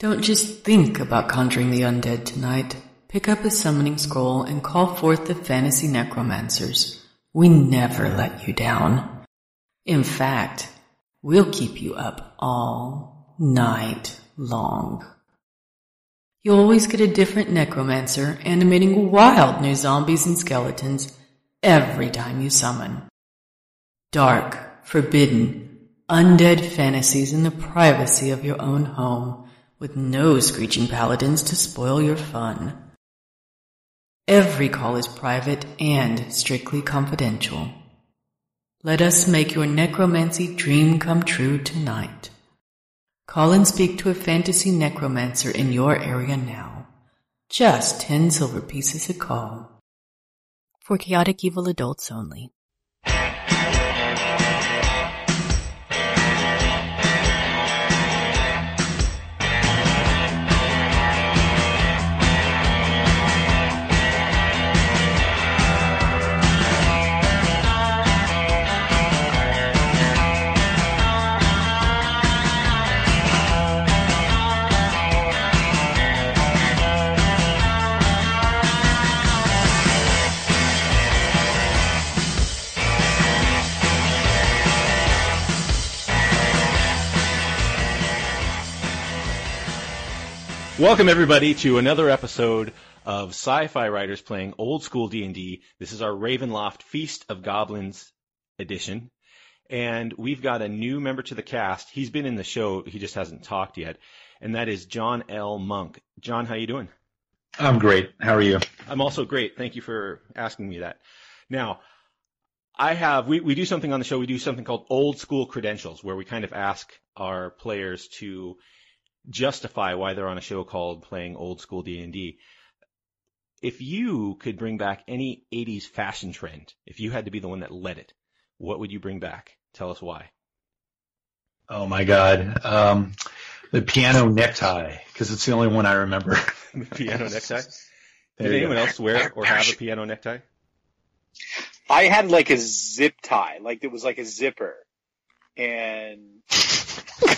Don't just think about conjuring the undead tonight. Pick up a summoning scroll and call forth the fantasy necromancers. We never let you down. In fact, we'll keep you up all night long. You'll always get a different necromancer animating wild new zombies and skeletons every time you summon. Dark, forbidden, undead fantasies in the privacy of your own home with no screeching paladins to spoil your fun. Every call is private and strictly confidential. Let us make your necromancy dream come true tonight. Call and speak to a fantasy necromancer in your area now. Just ten silver pieces a call. For chaotic evil adults only. Welcome everybody to another episode of Sci-Fi Writers playing old school D&D. This is our Ravenloft Feast of Goblins edition. And we've got a new member to the cast. He's been in the show, he just hasn't talked yet. And that is John L. Monk. John, how are you doing? I'm great. How are you? I'm also great. Thank you for asking me that. Now, I have, we, we do something on the show, we do something called old school credentials, where we kind of ask our players to justify why they're on a show called playing old school D&D. If you could bring back any 80s fashion trend, if you had to be the one that led it, what would you bring back? Tell us why. Oh my God. Um, the piano necktie, because it's the only one I remember. the piano necktie? Did anyone go. else wear or have a piano necktie? I had like a zip tie, like it was like a zipper. And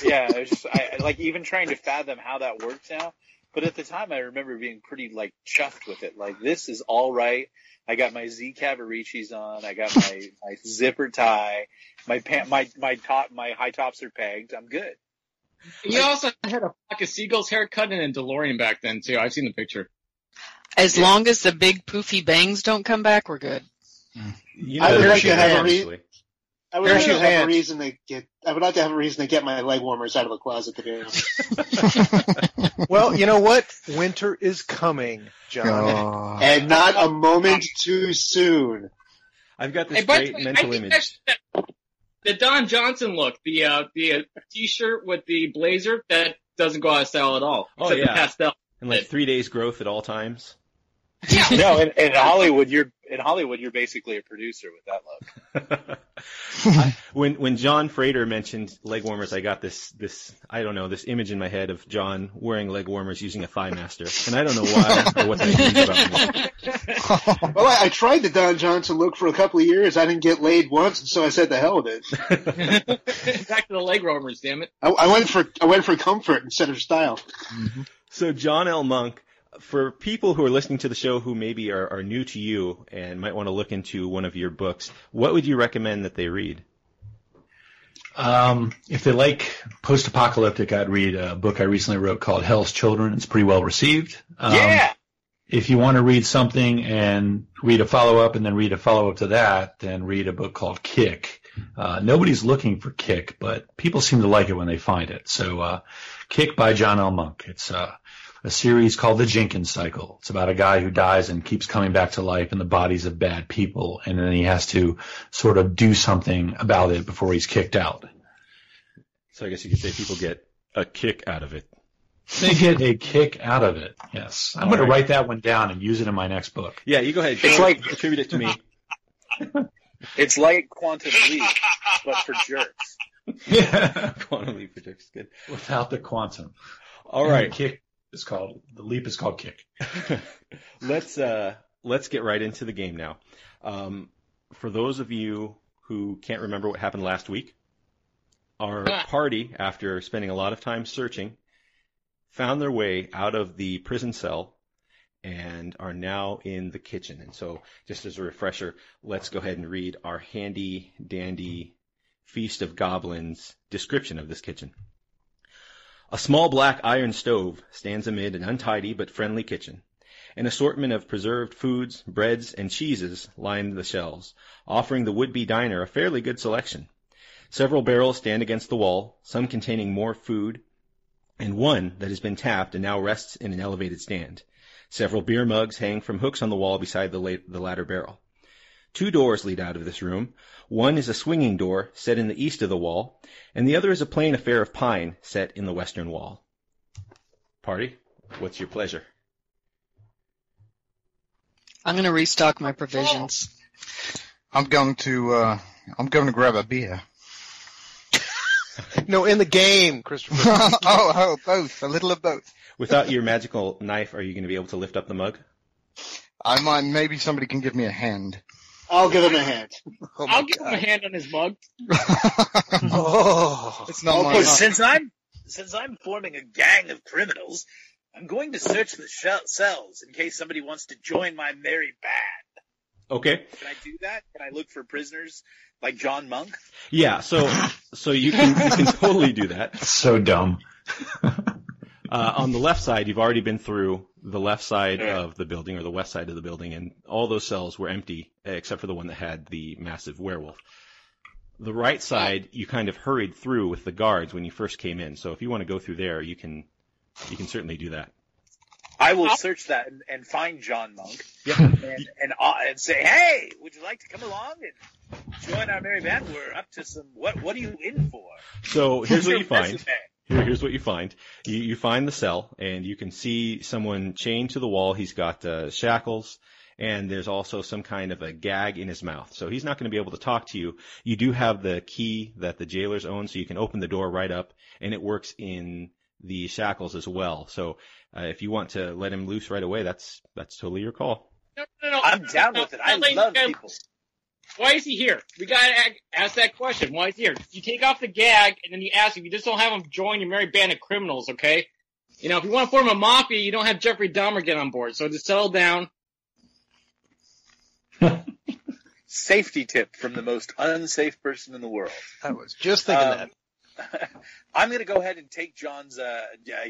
yeah, it was just I, like even trying to fathom how that works now. But at the time, I remember being pretty like chuffed with it. Like this is all right. I got my Z Cavariccis on. I got my my zipper tie. My pant, my my top, my high tops are pegged. I'm good. You also had a flock of seagulls haircut and a DeLorean back then too. I've seen the picture. As yeah. long as the big poofy bangs don't come back, we're good. Mm. You know, I would like to have a re- I would like to have a reason to get. I would like to have a reason to get my leg warmers out of the closet to be honest. well, you know what? Winter is coming, John, oh. and not a moment too soon. I've got this hey, great way, mental image. The Don Johnson look, the uh, the uh, t-shirt with the blazer that doesn't go out of style at all. Oh yeah, pastel. And like three days growth at all times. Yeah. no, in, in Hollywood, you're in Hollywood, you're basically a producer with that look. I, when when John Frater mentioned leg warmers, I got this this I don't know this image in my head of John wearing leg warmers using a thigh master, and I don't know why or what that means about me. well, I, I, tried the Don Johnson look for a couple of years. I didn't get laid once, and so I said the hell with it. Back to the leg warmers, damn it! I, I, went for I went for comfort instead of style. Mm-hmm. So John L. Monk for people who are listening to the show who maybe are, are new to you and might want to look into one of your books, what would you recommend that they read? Um, if they like post-apocalyptic, I'd read a book I recently wrote called Hell's Children. It's pretty well received. Um, yeah. If you want to read something and read a follow-up and then read a follow-up to that, then read a book called Kick. Uh, nobody's looking for Kick, but people seem to like it when they find it. So, uh, Kick by John L. Monk. It's, uh, a series called The Jenkins Cycle. It's about a guy who dies and keeps coming back to life in the bodies of bad people, and then he has to sort of do something about it before he's kicked out. So I guess you could say people get a kick out of it. They get a kick out of it. Yes, I'm going right. to write that one down and use it in my next book. Yeah, you go ahead. It's like attribute it to me. it's like Quantum Leap, but for jerks. Yeah, Quantum Leap for jerks. Good. Without the quantum. All right. Kick is called the leap is called kick. let's uh, let's get right into the game now. Um, for those of you who can't remember what happened last week, our party, after spending a lot of time searching, found their way out of the prison cell and are now in the kitchen. And so, just as a refresher, let's go ahead and read our handy dandy Feast of Goblins description of this kitchen. A small black iron stove stands amid an untidy but friendly kitchen. An assortment of preserved foods, breads, and cheeses line the shelves, offering the would-be diner a fairly good selection. Several barrels stand against the wall, some containing more food, and one that has been tapped and now rests in an elevated stand. Several beer mugs hang from hooks on the wall beside the, la- the latter barrel. Two doors lead out of this room. One is a swinging door set in the east of the wall, and the other is a plain affair of pine set in the western wall. Party, what's your pleasure? I'm going to restock my provisions. I'm going to uh, I'm going to grab a beer. no, in the game, Christopher. oh, oh, both. A little of both. Without your magical knife, are you going to be able to lift up the mug? I might. Maybe somebody can give me a hand. I'll give him a hand. Oh I'll give God. him a hand on his mug. oh, it's not my since I'm since I'm forming a gang of criminals, I'm going to search the cells in case somebody wants to join my merry band. Okay. Can I do that? Can I look for prisoners like John Monk? Yeah. So so you can you can totally do that. So dumb. Uh, on the left side, you've already been through the left side of the building or the west side of the building, and all those cells were empty except for the one that had the massive werewolf. The right side, you kind of hurried through with the guards when you first came in. So if you want to go through there, you can you can certainly do that. I will search that and, and find John Monk Yep. and and, uh, and say, "Hey, would you like to come along and join our merry band? We're up to some. What What are you in for?" So here's what you find. Resume. Here, here's what you find. You, you find the cell, and you can see someone chained to the wall. He's got uh, shackles, and there's also some kind of a gag in his mouth. So he's not going to be able to talk to you. You do have the key that the jailers own, so you can open the door right up, and it works in the shackles as well. So uh, if you want to let him loose right away, that's that's totally your call. No, no, no. I'm down with it. I love people. Why is he here? We gotta ask that question. Why is he here? You take off the gag and then you ask him. You just don't have him join your merry band of criminals, okay? You know, if you want to form a mafia, you don't have Jeffrey Dahmer get on board. So just settle down. Safety tip from the most unsafe person in the world. I was just thinking Um, that. I'm going to go ahead and take John's uh,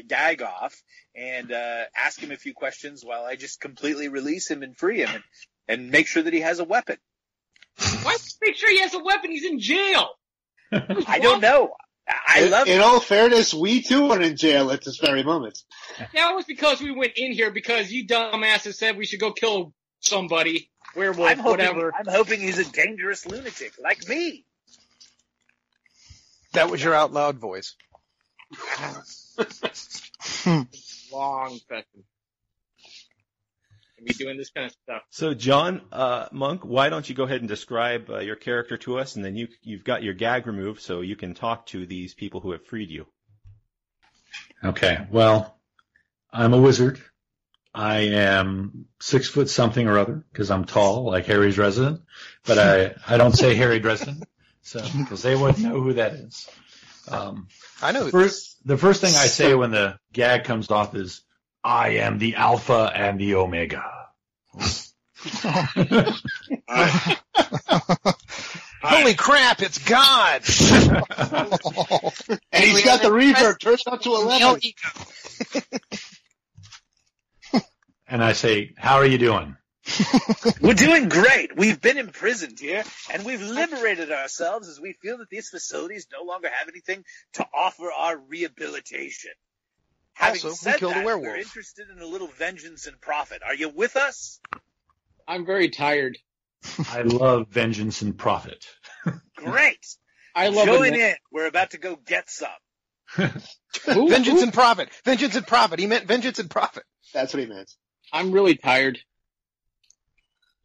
gag off and uh, ask him a few questions while I just completely release him and free him and, and make sure that he has a weapon. Why make sure he has a weapon? He's in jail. I don't know. I in, love in all fairness, we too are in jail at this very moment. That was because we went in here because you dumbasses said we should go kill somebody, werewolf, I'm hoping, whatever. I'm hoping he's a dangerous lunatic like me. That was your out loud voice. Long session. Be doing this kind of stuff. So John uh, Monk, why don't you go ahead and describe uh, your character to us, and then you you've got your gag removed, so you can talk to these people who have freed you. Okay. Well, I'm a wizard. I am six foot something or other because I'm tall, like Harry's resident. But I, I don't say Harry Dresden, so because they wouldn't know who that is. Um, I know. first, the first thing I say when the gag comes off is, "I am the Alpha and the Omega." Holy crap! It's God. And he's got the reverb turned up to 11. and I say, "How are you doing?" We're doing great. We've been imprisoned here, and we've liberated ourselves as we feel that these facilities no longer have anything to offer our rehabilitation. Having Also, we said killed a that, werewolf. we're interested in a little vengeance and profit. Are you with us? I'm very tired. I love vengeance and profit. Great. I love Join it. in. We're about to go get some. Who- vengeance who- and profit. Vengeance and profit. He meant vengeance and profit. That's what he meant. I'm really tired.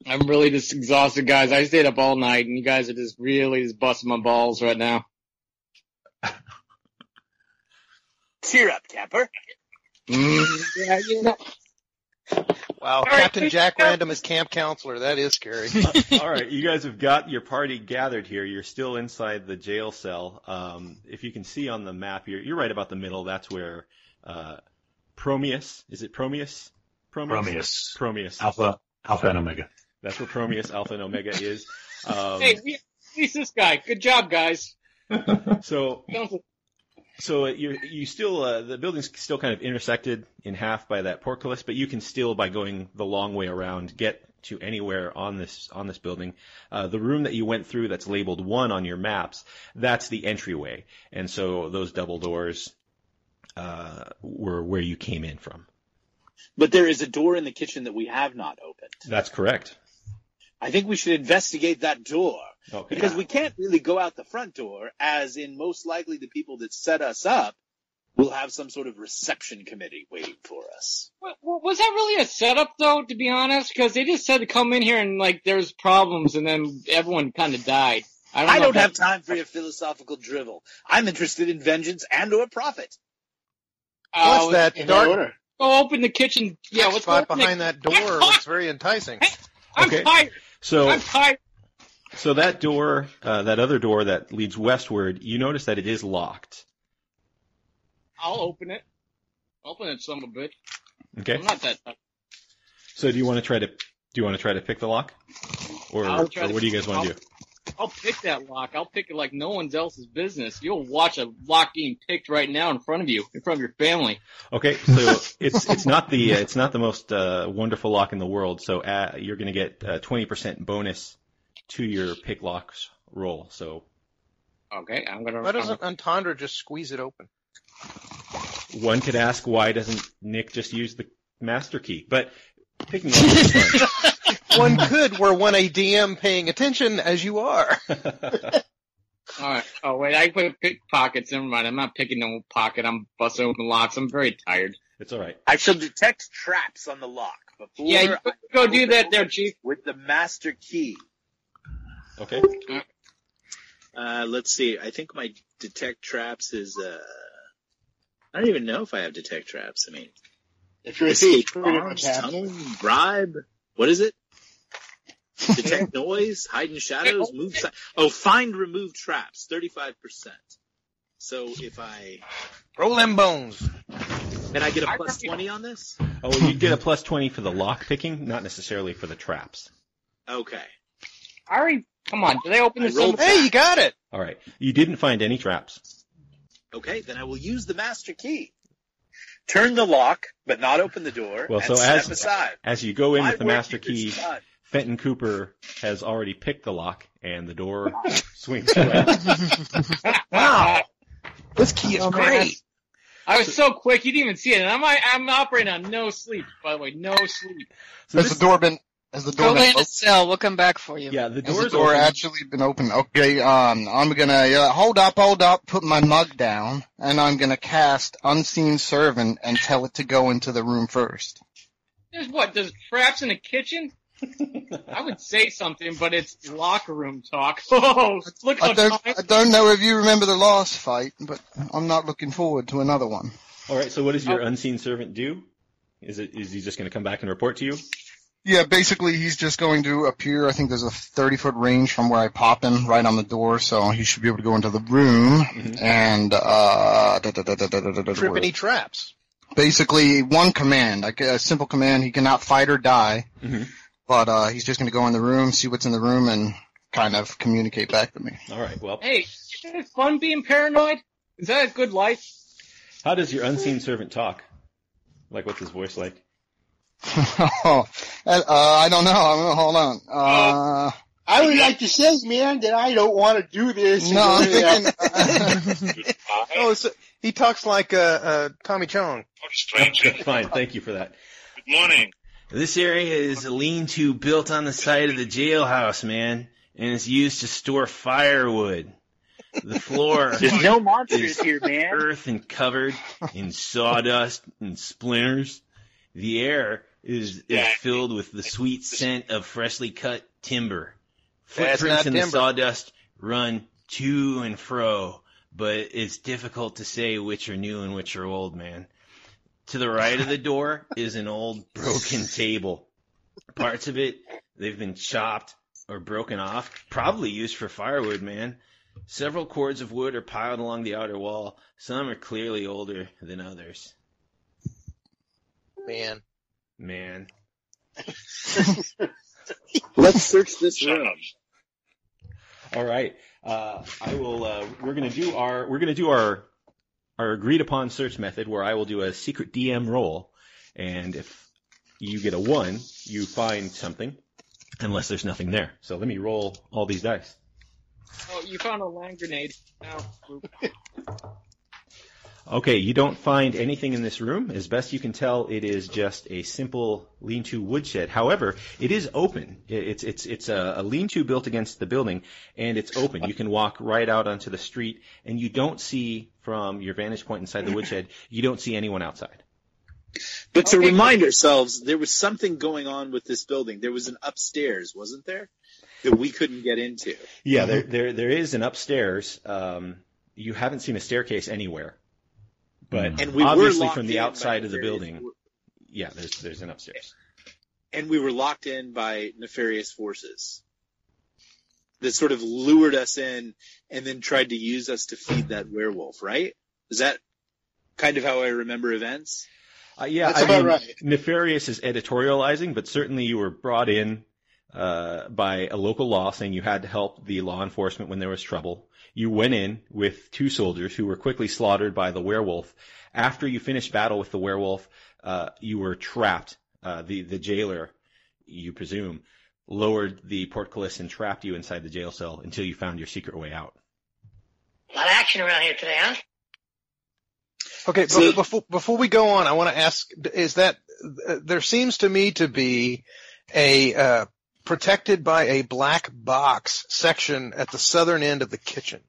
I'm really just exhausted, guys. I stayed up all night, and you guys are just really just busting my balls right now. Cheer up, Capper. Mm, yeah, you know. Wow, right, Captain please Jack. Random is camp counselor. That is scary. All right, you guys have got your party gathered here. You're still inside the jail cell. Um, if you can see on the map, you're, you're right about the middle. That's where uh, Promeus. Is it Promeus? Promeus. Promeus. Alpha, Alpha and Omega. That's where Promeus, Alpha, and Omega is. Um, hey, we release this guy. Good job, guys. so, so you you still uh, the building's still kind of intersected in half by that portcullis, but you can still, by going the long way around, get to anywhere on this on this building. Uh, the room that you went through, that's labeled one on your maps, that's the entryway, and so those double doors uh, were where you came in from. But there is a door in the kitchen that we have not opened. That's correct. I think we should investigate that door. Okay. Because we can't really go out the front door, as in most likely the people that set us up will have some sort of reception committee waiting for us. Was that really a setup though, to be honest? Because they just said to come in here and like there's problems and then everyone kind of died. I don't, I don't have time for your philosophical drivel. I'm interested in vengeance and or profit. Oh, What's that In that dark order. Go open the kitchen. Yeah, let's spot behind the- that door looks very enticing. I'm Okay. tired. So I'm tired. so that door, uh, that other door that leads westward, you notice that it is locked. I'll open it. Open it, son of a bitch. Okay. I'm not that. So do you want to try to do you want to try to pick the lock, or, or what do you guys want to do? I'll pick that lock. I'll pick it like no one's else's business. You'll watch a lock being picked right now in front of you, in front of your family. Okay, so it's it's not the uh, it's not the most uh, wonderful lock in the world. So uh, you're going to get uh, twenty percent bonus to your pick locks roll. So Okay, I'm gonna. Why doesn't Entendre just squeeze it open? one could ask why doesn't Nick just use the master key? But picking lock is fun. One could were one a DM paying attention as you are. All right. Oh wait, I put pickpockets. Never mind. I'm not picking no pocket. I'm busting open locks. I'm very tired. It's all right. I shall detect traps on the lock before Yeah, you I go do that there, Chief. with the master key. Okay. Uh, let's see. I think my detect traps is. Uh, I don't even know if I have detect traps. I mean, If you're a escape thief, pretty bombs, much have. tunnel, bribe. What is it? Detect noise, hide in shadows, move. Si- oh, find remove traps, thirty-five percent. So if I Roll them bones. can I get a twenty on this? Oh, you get a plus twenty for the lock picking, not necessarily for the traps. Okay. I already. Come on. Do they open I this? rolled- Hey, you got it. All right. You didn't find any traps. Okay, then I will use the master key. Turn the lock, but not open the door. Well, and so step as aside. as you go in My with the master key, done. Fenton Cooper has already picked the lock, and the door swings shut. Wow. This key is Oh, man. great. I was so quick, you didn't even see it. And I'm I'm operating on no sleep. By the way, no sleep. So Has the door been? Has the door Go been? lay in open? cell. We'll come back for you. yeah, the Has the door open. actually been open? Okay, um, I'm gonna uh, hold up, hold up, put my mug down, and I'm gonna cast Unseen Servant and tell it to go into the room first. There's what? There's traps in the kitchen. I would say something, but it's locker room talk. Oh, look I don't, I don't know if you remember the last fight, but I'm not looking forward to another one. All right. So, what does your unseen servant do? Is it is he just going to come back and report to you? Yeah, basically he's just going to appear. I think there's a 30 foot range from where I pop in, right on the door, so he should be able to go into the room mm-hmm. and uh, trip any traps. Basically, one command, like a simple command. He cannot fight or die. Mm-hmm but uh, he's just going to go in the room, see what's in the room, and kind of communicate back to me. All right. Well, Hey, isn't it fun being paranoid? Is that a good life? how does your unseen servant talk? Like, what's his voice like? oh, uh, I don't know. I'm- Hold on. Uh, I would like to say, man, that I don't want to do this. no, I'm And, uh, thinking. Oh, so he talks like uh, uh, Tommy Chong. Fine. Thank you for that. Good morning. This area is a lean-to built on the side of the jailhouse, man, and it's used to store firewood. The floor There's no monsters is here, man. earth and covered in sawdust and splinters. The air is, is filled with the sweet scent of freshly cut timber. That's Footprints not in the timber. sawdust run to and fro, but it's difficult to say which are new and which are old, man. To the right of the door is an old broken table. Parts of it, they've been chopped or broken off, probably used for firewood, man. Several cords of wood are piled along the outer wall. Some are clearly older than others. Man. Man. Let's search this room. All right. Uh, I will. Uh, we're gonna do our. We're gonna do our our agreed upon search method where I will do a secret DM roll, and if you get a one, you find something, unless there's nothing there. So let me roll all these dice. Oh, you found a land grenade. Okay, you don't find anything in this room. As best you can tell, it is just a simple lean-to woodshed. However, it is open. It's it's it's a, a lean-to built against the building, and it's open. You can walk right out onto the street, and you don't see from your vantage point inside the woodshed. You don't see anyone outside. But to remind ourselves, there was something going on with this building. There was an upstairs, wasn't there? That we couldn't get into. Yeah, there there there is an upstairs. Um, you haven't seen a staircase anywhere, but And we were obviously locked from the outside of the nefarious- building, yeah, there's there's an upstairs. And we were locked in by nefarious forces that sort of lured us in and then tried to use us to feed that werewolf, right? Is that kind of how I remember events? Uh, yeah, That's I about mean, right. nefarious is editorializing, but certainly you were brought in uh, by a local law saying you had to help the law enforcement when there was trouble. You went in with two soldiers who were quickly slaughtered by the werewolf. After you finished battle with the werewolf, uh, you were trapped. Uh, the the jailer, you presume, lowered the portcullis and trapped you inside the jail cell until you found your secret way out. A lot of action around here today, huh? Okay, but before before we go on, I want to ask: Is that there seems to me to be a uh, protected by a black box section at the southern end of the kitchen?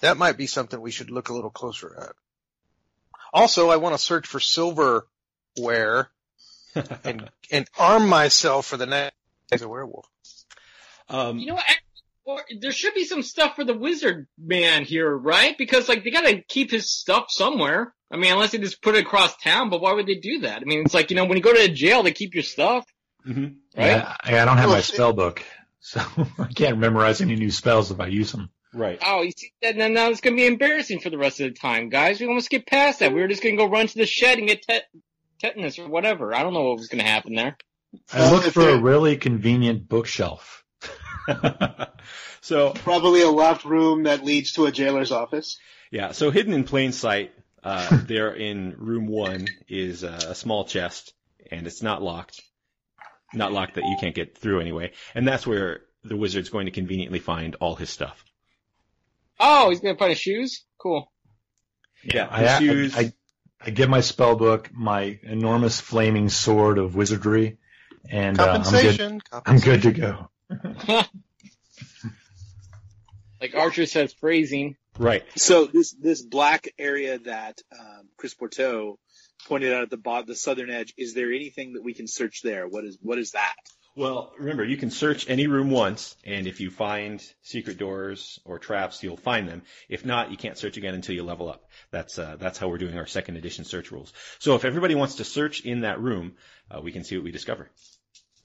That might be something we should look a little closer at. Also, I want to search for silverware and and arm myself for the next as a werewolf. Um, you know what? There should be some stuff for the wizard man here, right? Because like they gotta keep his stuff somewhere. I mean, unless they just put it across town, but why would they do that? I mean, it's like, you know, when you go to a jail, they keep your stuff. Mm-hmm. Right? Yeah, I I don't have Well, my spell book, so I can't memorize any new spells if I use them. Right. Oh, you see, then then now it's gonna be embarrassing for the rest of the time, guys. We almost get past that. We were just gonna go run to the shed and get tet- tetanus or whatever. I don't know what was gonna happen there. I looked for a really convenient bookshelf. So probably a locked room that leads to a jailer's office. Yeah, so hidden in plain sight, uh, there in room one is uh, a small chest, and it's not locked. Not locked that you can't get through anyway. And that's where the wizard's going to conveniently find all his stuff. Oh, he's gonna find his shoes. Cool. Yeah, I, his I, shoes. I, I give my spell book, my enormous flaming sword of wizardry, and uh, I'm Compensation, good. I'm good to go. Like Archer says, phrasing. Right. So this this black area that um, Chris Porto pointed out at the bot, the southern edge, is there anything that we can search there? What is what is that? Well, remember, you can search any room once, and if you find secret doors or traps, you'll find them. If not, you can't search again until you level up. That's uh, that's how we're doing our second edition search rules. So if everybody wants to search in that room, uh, we can see what we discover.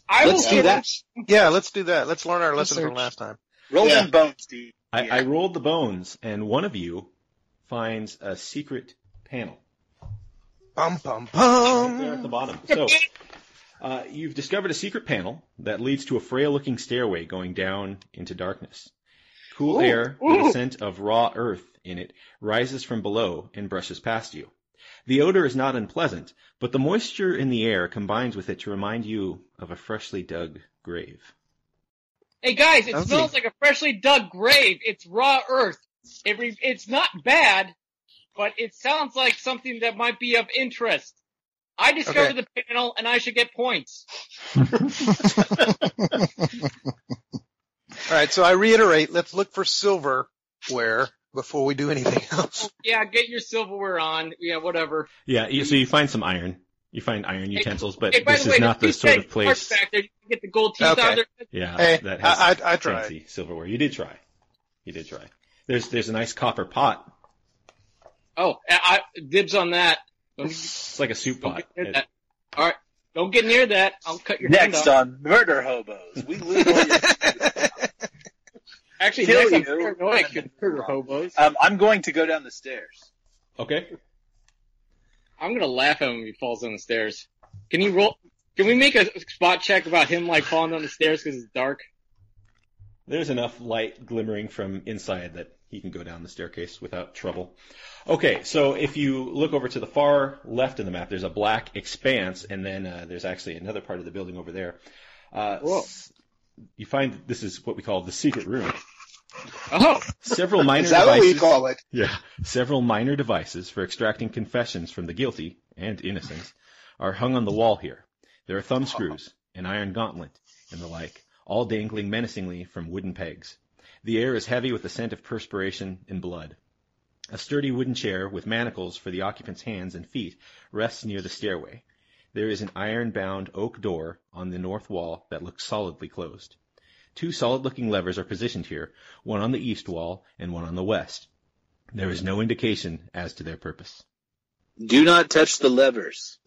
I Let's will do give that. Yeah, let's do that. Let's learn our lesson from last time. Roll Yeah. them bones, Steve. I, I rolled the bones, and one of you finds a secret panel Bum bum right there at the bottom. So uh, you've discovered a secret panel that leads to a frail-looking stairway going down into darkness. Cool Ooh, air with a scent of raw earth in it rises from below and brushes past you. The odor is not unpleasant, but the moisture in the air combines with it to remind you of a freshly dug grave. Hey guys, it Lovely. smells like a freshly dug grave. It's raw earth. It re- it's not bad, but it sounds like something that might be of interest. I discovered Okay. the panel and I should get points. All right, so I reiterate, let's look for silverware before we do anything else. Yeah, get your silverware on. Yeah, whatever. Yeah, you- so you find some iron. You find iron utensils, but Hey, this the is not the sort of place. Back there, you can get the gold teeth Okay. out there. Yeah, Hey, that has I- I- I tried. fancy silverware. You did try. You did try. There's there's a nice copper pot. Oh, I, I dibs on that. Don't, It's like a soup pot. It- that. All right, don't get near that. I'll cut your hand Next off. on Murder Hobos, we live on your Actually, Kill next on you. paranoid could murder hobos. Um, I'm going to go down the stairs. Okay. I'm gonna laugh at him when he falls down the stairs. Can he roll? Can we make a spot check about him like falling down the stairs because it's dark? There's enough light glimmering from inside that he can go down the staircase without trouble. Okay, so if you look over to the far left of the map, there's a black expanse, and then uh, there's actually another part of the building over there. Uh, s- you find this is what we call the secret room. Oh, Several minor Is that what we call it? Yeah, several minor devices for extracting confessions from the guilty and innocent are hung on the wall here. There are thumb screws, an iron gauntlet, and the like, all dangling menacingly from wooden pegs. The air is heavy with the scent of perspiration and blood. A sturdy wooden chair with manacles for the occupant's hands and feet rests near the stairway. There is an iron-bound oak door on the north wall that looks solidly closed. Two solid-looking levers are positioned here, one on the east wall and one on the west. There is no indication as to their purpose. Do not touch the levers.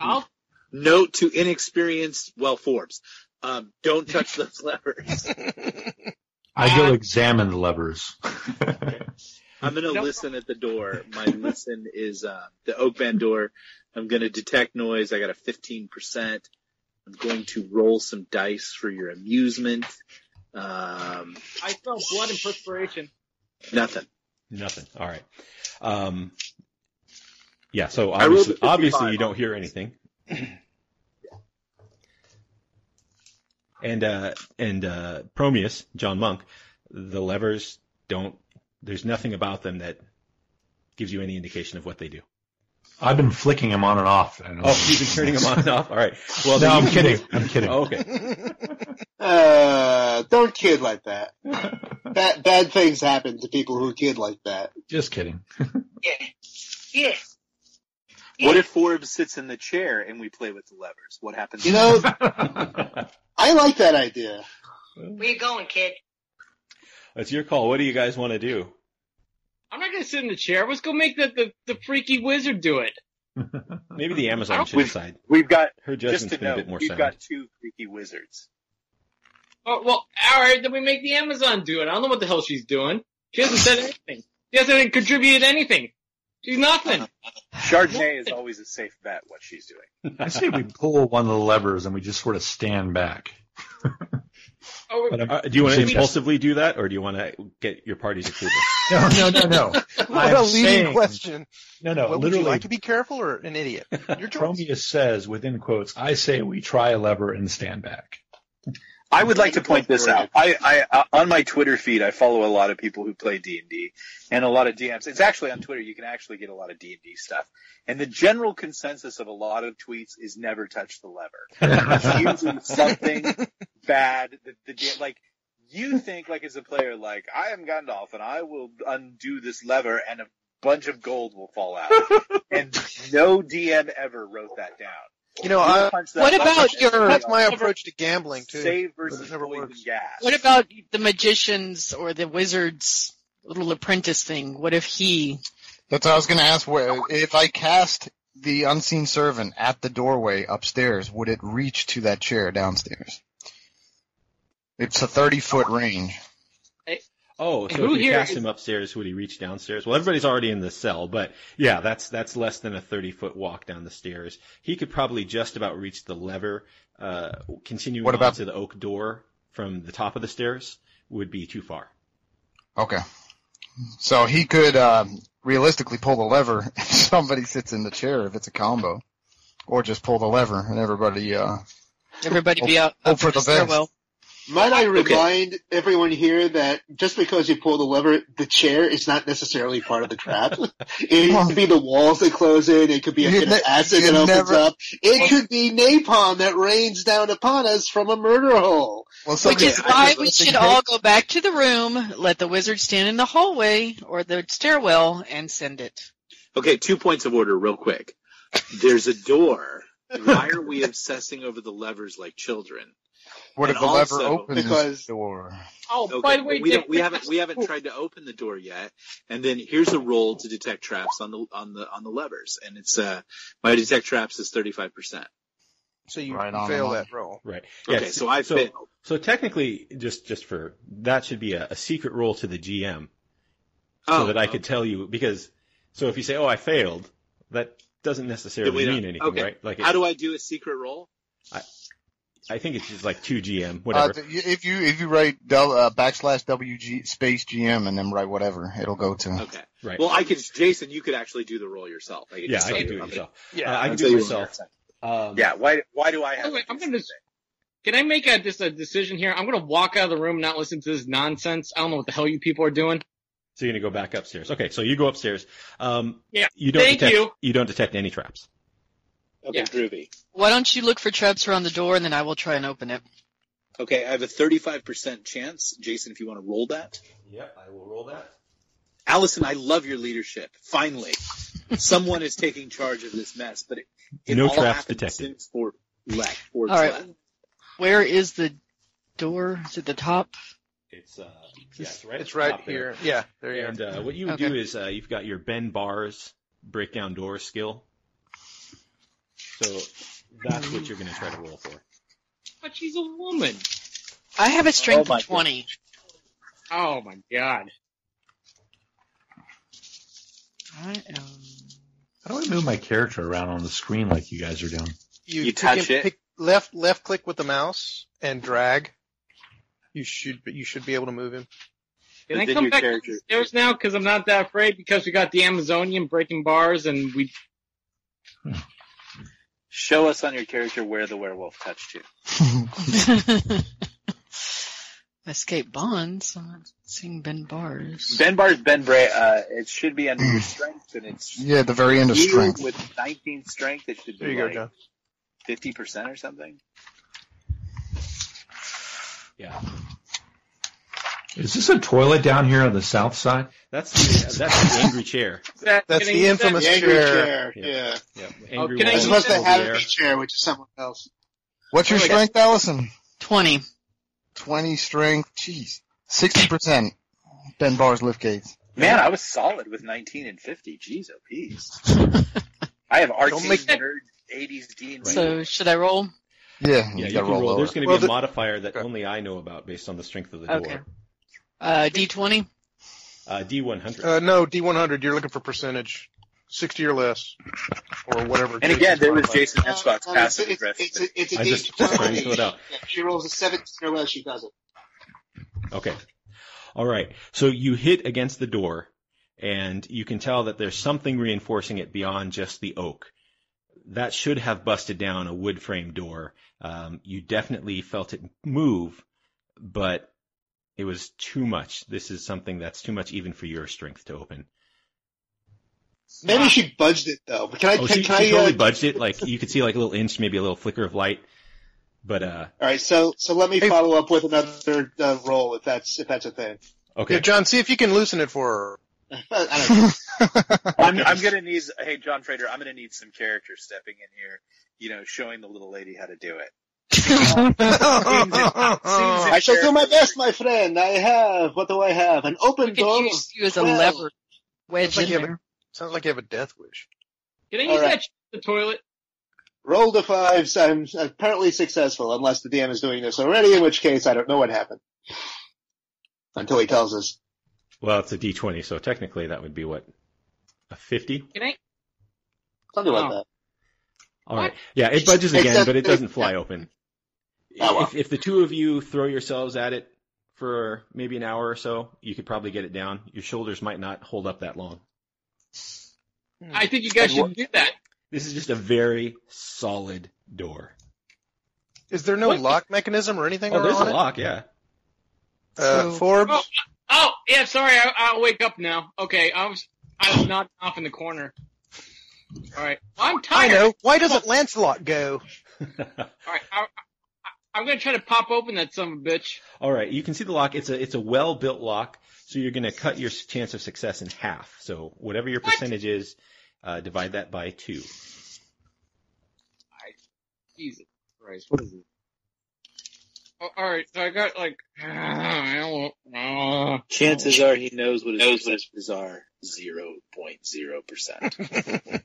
I'll Note to inexperienced, well, Forbes. Um, don't touch those levers. I go examine the levers. I'm going to Nope. listen at the door. My listen is uh, the oak band door. I'm going to detect noise. I got a 15%. I'm going to roll some dice for your amusement. Um, I smell blood and perspiration. nothing. Nothing. All right. Um, yeah. So I rolled a obviously, obviously you don't hear anything. and uh, and uh, Promeus, John Monk, the levers don't. There's nothing about them that gives you any indication of what they do. I've been flicking them on and off. And Oh, you've been turning them on and off. All right. Well, no, I'm kidding. I'm kidding. Oh, okay. Uh, don't kid like that. Bad, bad things happen to people who kid like that. Just kidding. Yeah. Yeah. What if Forbes sits in the chair and we play with the levers? What happens? You know, I like that idea. Where you going, kid? It's your call. What do you guys want to do? I'm not gonna sit in the chair. Let's go make the, the, the freaky wizard do it. Maybe the Amazon should We've- decide. We've got, Her just judgment's to been a know, bit more we've sound. got two freaky wizards. Oh, well, alright, then we make the Amazon do it. I don't know what the hell she's doing. She hasn't said anything. She hasn't contributed anything. She's nothing. Uh-huh. Chardonnay is always a safe bet what she's doing. I say we pull one of the levers and we just sort of stand back. Oh, Uh, do you want to impulsively do that, or do you want to get your party's approval? No, no, no, no. What I'm a leading saying- question. No, no. Well, would you literally, like to be careful or an idiot? Your choice. Prometheus says within quotes, "I say we try a lever and stand back." I would like to point this out. I, I, uh, on my Twitter feed, I follow a lot of people who play D and D, and a lot of DMs. It's actually on Twitter. You can actually get a lot of D and D stuff. And the general consensus of a lot of tweets is never touch the lever. Usually something bad. The, the D- like you think like as a player, like I am Gandalf and I will undo this lever and a bunch of gold will fall out. and no DM ever wrote that down. You know, I, What about and your- that's my approach to gambling too. versus never works. gas. What about the magician's or the wizard's little apprentice thing? What if he? That's what I was going to ask. Where if I cast the unseen servant at the doorway upstairs, would it reach to that chair downstairs? It's a thirty foot range. Oh, so Who if you cast is- him upstairs, would he reach downstairs? Well, everybody's already in the cell, but yeah, that's that's less than a thirty foot walk down the stairs. He could probably just about reach the lever. Uh, continuing What about- on to the oak door from the top of the stairs would be too far. Okay. So he could um, realistically pull the lever if somebody sits in the chair if it's a combo, or just pull the lever and everybody. Uh, Everybody be out Hope up for for the the best. stairwell. Might I remind everyone here that just because you pull the lever, the chair is not necessarily part of the trap. it could be the walls that close in. It could be a You bit ne- of acid that opens never- up. It could be napalm that rains down upon us from a murder hole. well, Which is why we should all go back to the room, let the wizard stand in the hallway or the stairwell, and send it. Okay, two points of order real quick. There's a door. Why are we obsessing over the levers like children? What if and the lever also- opens because- the door? oh, Okay, by the way, we, Dick, we haven't we haven't tried to open the door yet. And then here's a roll to detect traps on the on the on the levers, and it's uh my detect traps is thirty five percent. So you Right fail money. that roll. Right. Okay, Yes. so I so, failed. So technically, just just for that should be a, a secret role to the GM, so Oh, that I could tell you because. So if you say, "Oh, I failed," that doesn't necessarily mean anything, okay. right? Like, it, How do I do a secret roll? I think it's just like two GM, Uh, whatever. th- if you if you write del, uh, backslash WG space GM and then write whatever, it'll go to. Okay. right. Well, I could, Jason, you could actually do the roll yourself. I could yeah, I tell can do it how many- myself. Yeah. Uh, I can do it you when myself. Um, Yeah. Why? Why do I have? Oh, wait, I'm gonna. Can I make a just a decision here? I'm gonna walk out of the room, and not listen to this nonsense. I don't know what the hell you people are doing. So you're gonna go back upstairs. Okay, so you go upstairs. Um, Yeah. You don't Thank detect, you. don't detect any traps. Okay, Yeah. groovy. Why don't you look for traps around the door and then I will try and open it. Okay, I have a 35% chance. Jason, if you want to roll that. Yep, I will roll that. Allison, I love your leadership. Finally, someone is taking charge of this mess, but it, it No all traps detected. since Fort Leck. Fort All right. Leck. Where is the door? Is it the top? It's uh, yeah, it's right. It's right top there. here. Yeah, there you And are. uh, what you would Okay. do is uh, you've got your bend bars, break down doors skill. So that's what you're going to try to roll for. But she's a woman. I have a strength Oh of 20. Oh my god. I am. How do I move my character around on the screen like you guys are doing? You, You touch it. pick left left click with the mouse and drag. You should you should be able to move him. Can But I then come your back character- upstairs now? Because I'm not that afraid. Because we got the Amazonian breaking bars, and we. Show us on your character where the werewolf touched you. Escape bonds. I'm not seeing bend bars. Ben Bar's Ben Bray. Uh, it should be under your strength, and it's Yeah, the very end of strength. with 19 strength. It should be There you go, like John. 50% or something. Yeah, Is this a toilet down here on the south side? that's the, that's the angry chair. That, That's the infamous The angry chair. chair. Yeah. Yeah. Yeah, Oh, angry can I It's wall use supposed to have a chair, which is someone else. What's your Oh, yeah. strength, Allison? 20. 20 strength. Jeez. 60%. Ben Bar's lift gates. Man, I was solid with 19 and 50. Jeez, oh, peas. I have arcane make- nerd 80s D&D. So should I roll? Yeah, Yeah, you you can roll. roll There's going to be a the- modifier that Okay. only I know about based on the strength of the Okay. door. Uh, D20? Uh, D100. Uh, no, D100. You're looking for percentage, 60 or less, or whatever. And again, there was Jason's Jason Uh, Hitchcock's no, passive it's, aggressive. it's, it's, a, it's a I just- just trying to fill it out. Yeah, she rolls a 17 or less, she does it. Okay. All right. So you hit against the door, and you can tell that there's something reinforcing it beyond just the oak. That should have busted down a wood frame door. Um, you definitely felt it move, but it was too much. This is something that's too much even for your strength to open. Maybe she budged it though. But can I? Oh, can, she, can she I? totally uh, budged it. Like you could see like a little inch, maybe a little flicker of light. But uh, all right. So so let me Hey- follow up with another uh, roll if that's if that's a thing. okay. Yeah, John, see if you can loosen it for her. I don't know. I'm, I'm gonna need, hey, John Trader, I'm gonna need some characters stepping in here, you know, showing the little lady how to do it. I shall do my best, my friend. I have. What do I have? An open We could door. use you as a Well, lever wedge like in you a- Sounds like you have a death wish. Can I use right. that sh- the toilet? Roll the fives. I'm apparently successful, unless the DM is doing this already, in which case I don't know what happened. Until he tells us. Well, it's a D20, so technically that would be what a 50. Can I? Something like Oh. that. All right. Yeah, it budges again, but it doesn't fly open. Oh, well. If, if the two of you throw yourselves at it for maybe an hour or so, you could probably get it down. Your shoulders might not hold up that long. I think you guys should do that. This is just a very solid door. Is there no What? lock mechanism or anything Oh, there's a it? lock, yeah. Uh, So- Forbes? Oh, oh, yeah. Sorry, I, I'll wake up now. Okay, I was I was nodding off in the corner. All right, I'm tired. I know. Why doesn't Lancelot go? All right, I, I, I'm gonna try to pop open that son of a bitch. All right, you can see the lock. It's a it's a well built lock, so you're going to cut your chance of success in half. So whatever your What? percentage is, uh, divide that by two. Jesus Christ, what is it? Oh, all right, so I got like. Uh, Chances are he knows what his percentages are. 0.0%.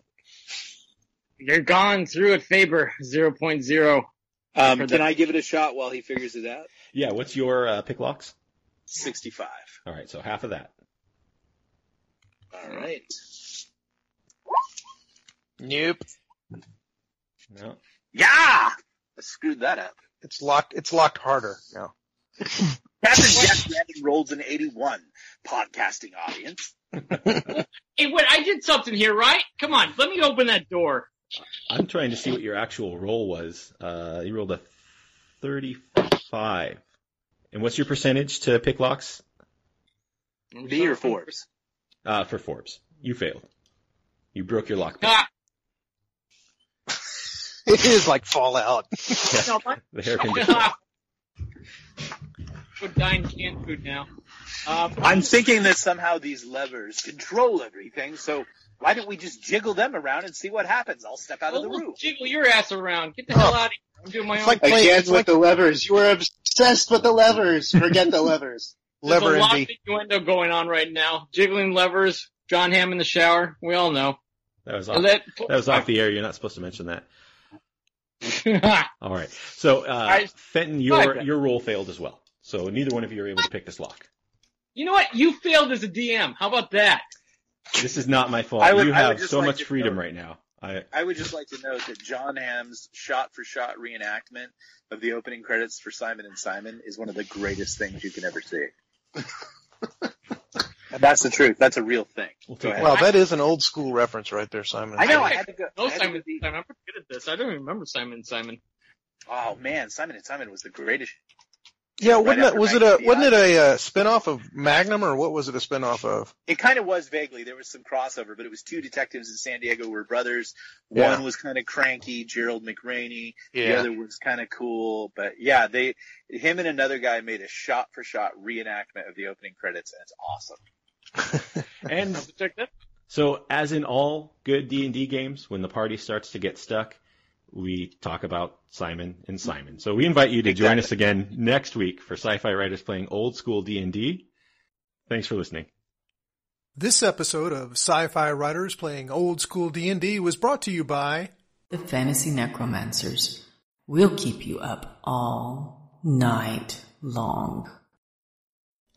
you're gone through it, Faber. Zero point zero. Um, can that. I give it a shot while he figures it out? Yeah, what's your uh, pick locks? 65. All right, so half of that. All right. Nope. No. Yeah! I screwed that up. It's locked. It's locked harder now. Captain Jack Brandon rolls an 81. Podcasting audience. Hey, wait, I did something here, right? Come on, let me open that door. I'm trying to see what your actual roll was. Uh, you rolled a 35. And what's your percentage to pick locks? B or Forbes? Uh, for Forbes. You failed. You broke your lock. Ah, It is like Fallout. no, The hair conditioner. Go dine canned food now. Um, I'm thinking that somehow these levers control everything, so why don't we just jiggle them around and see what happens? I'll step out of the well, room. Jiggle your ass around. Get the hell out of here. I'm doing my It's own. like thing. Again it's with like- the levers. You were obsessed with the levers. Forget the levers. There's Lever a lot of innuendo going on right now. Jiggling levers. Jon Hamm in the shower. We all know. That was off. That- That was off the air. You're not supposed to mention that. All right. So, uh, I- Fenton, your ahead. your roll failed as well. So neither one of you are able to pick this lock. you know what? You failed as a DM. How about that? This is not my fault. Would- you have so like much freedom note- right now. I I would just like to note that Jon Hamm's shot-for-shot reenactment of the opening credits for Simon and Simon is one of the greatest things you can ever see. That's the truth. That's a real thing. We'll Go take ahead. Well, that is an old school reference right there, Simon. I know. I I- had to go. No I to Simon go. Simon. I'm pretty good at this. I don't even remember Simon and Simon. Oh man, Simon and Simon was the greatest. Yeah, Right wasn't it? Was it a? Wasn't it a uh, spinoff of Magnum, or what was it a spinoff of? It kind of was vaguely. There was some crossover, but it was two detectives in San Diego who were brothers. Yeah. One was kind of cranky, Gerald McRaney. Yeah. The other was kind of cool. But yeah, they, him and another guy made a shot-for-shot reenactment of the opening credits, and it's awesome. and Check that. so as in all good D and D games, when the party starts to get stuck, we talk about Simon and Simon. So we invite you to join us again next week for Sci-Fi Writers playing old school D and D. Thanks for listening. This episode of Sci-Fi Writers Playing Old School D&D was brought to you by The Fantasy Necromancers. We'll keep you up all night long.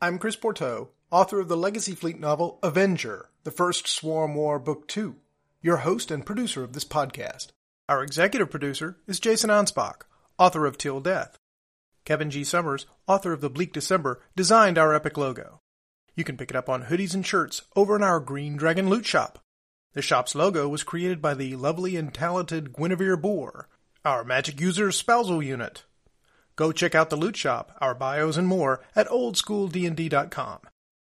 I'm Chris Pourteau, author of the Legacy Fleet novel Avenger, the first Swarm War Book 2, your host and producer of this podcast. Our executive producer is Jason Anspach, author of Till Death. Kevin G. Summers, author of The Bleak December, designed our epic logo. You can pick it up on hoodies and shirts over in our Green Dragon Loot Shop. The shop's logo was created by the lovely and talented Guinevere Boer, our magic user's spousal unit. Go check out the loot shop, our bios and more at oldschooldnd.com.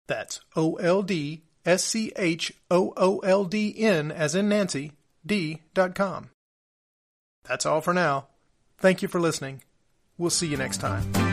That's O L D S C H O O L D N as in Nancy, D dot com. That's all for now. Thank you for listening. We'll see you next time.